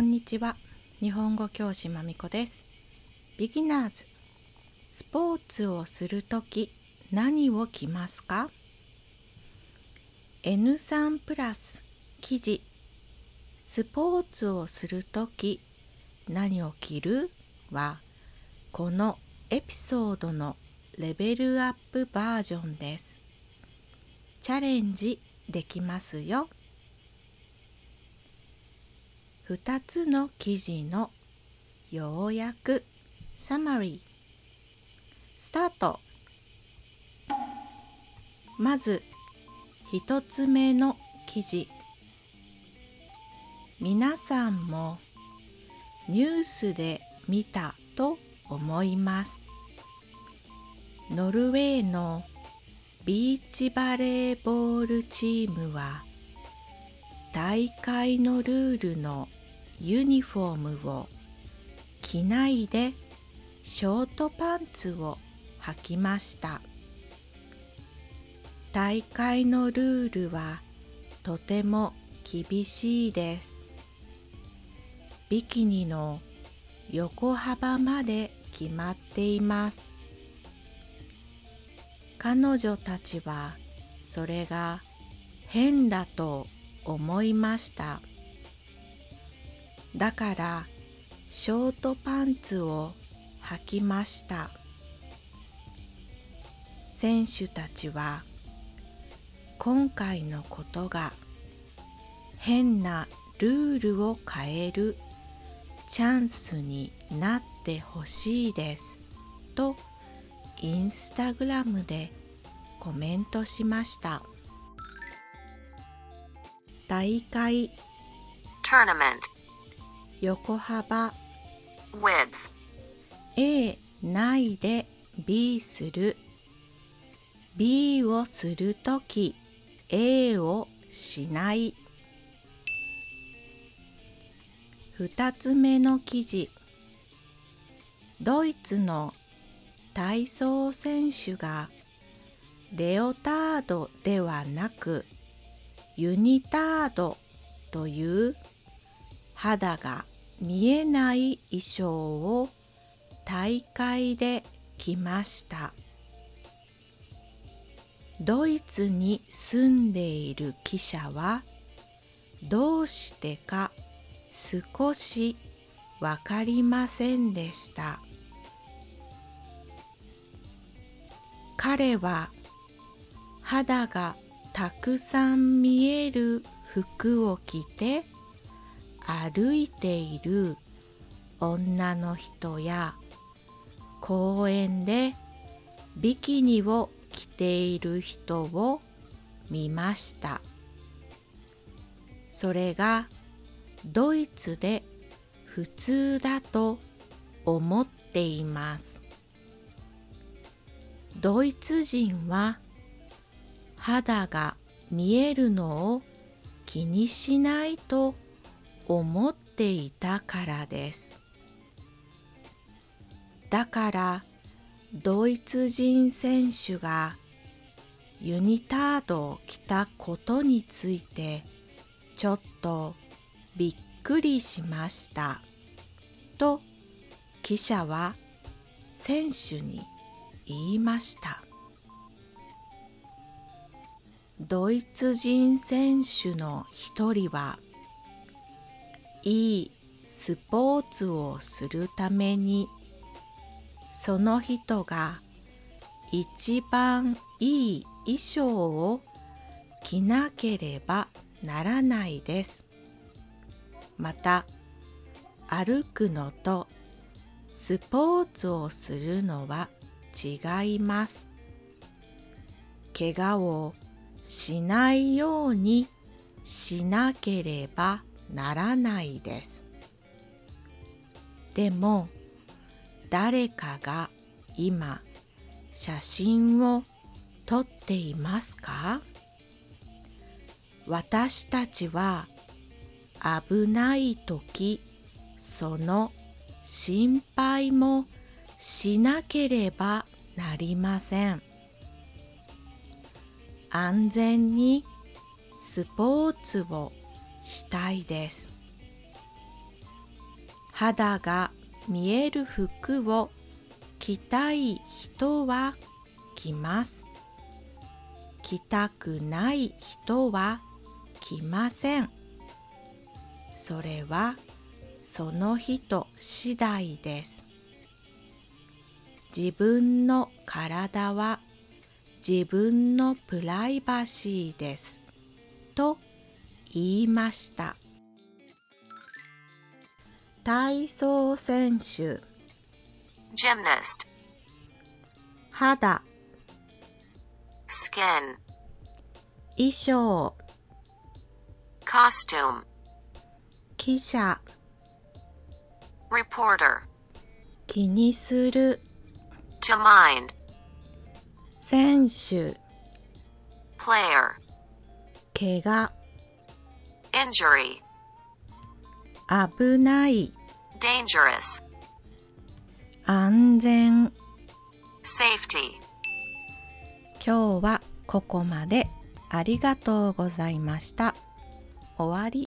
こんにちは。日本語教師まみこです。ビギナーズ。スポーツをするとき何を着ますか？N3 プラス。記事。スポーツをするとき何を着る？はこのエピソードのレベルアップバージョンです。チャレンジできますよ。2つの記事の要約。サマリースタート。まず1つ目の記事。皆さんもニュースで見たと思います。ノルウェーのビーチバレーボールチームは大会のルールのユニフォームを着ないでショートパンツを履きました。大会のルールはとても厳しいです。ビキニの横幅まで決まっています。彼女たちはそれが変だと思いました。だからショートパンツを履きました。選手たちは今回のことが変なルールを変えるチャンスになってほしいです。とインスタグラムでコメントしました。大会。Tournament, 横幅。Width, A ないで。B する。B をするとき A をしない。2つ目の記事。ドイツの体操選手がレオタードではなくユニタードという肌が見えない衣装を大会で着ました。ドイツに住んでいる記者はどうしてか少しわかりませんでした。彼は肌がたくさん見える服を着て歩いている女の人や公園でビキニを着ている人を見ました。それがドイツで普通だと思っています。ドイツ人は肌が見えるのを気にしないと思っていたからです。だからドイツ人選手がユニタードを着たことについてちょっとびっくりしました。と記者は選手に言いました。ドイツ人選手の一人はいいスポーツをするためにその人が一番いい衣装を着なければならないです。また歩くのとスポーツをするのは違います。怪我をしないようにしなければならないです。でも誰かが今写真を撮っていますか？私たちは危ない時その心配もしなければなりません安全にスポーツをしたいです肌が見える服を着たい人は着ます。着たくない人は着ません。それはその人次第です。自分の体は自分のプライバシーです。と言いました。体操選手。ジムナスト肌。スキン衣装。コスチューム記者。Reporter. 気にする。To mind. 選手。Player. Injury, 危ない、dangerous, 安全。safety. 今日はここまでありがとうございました。終わり。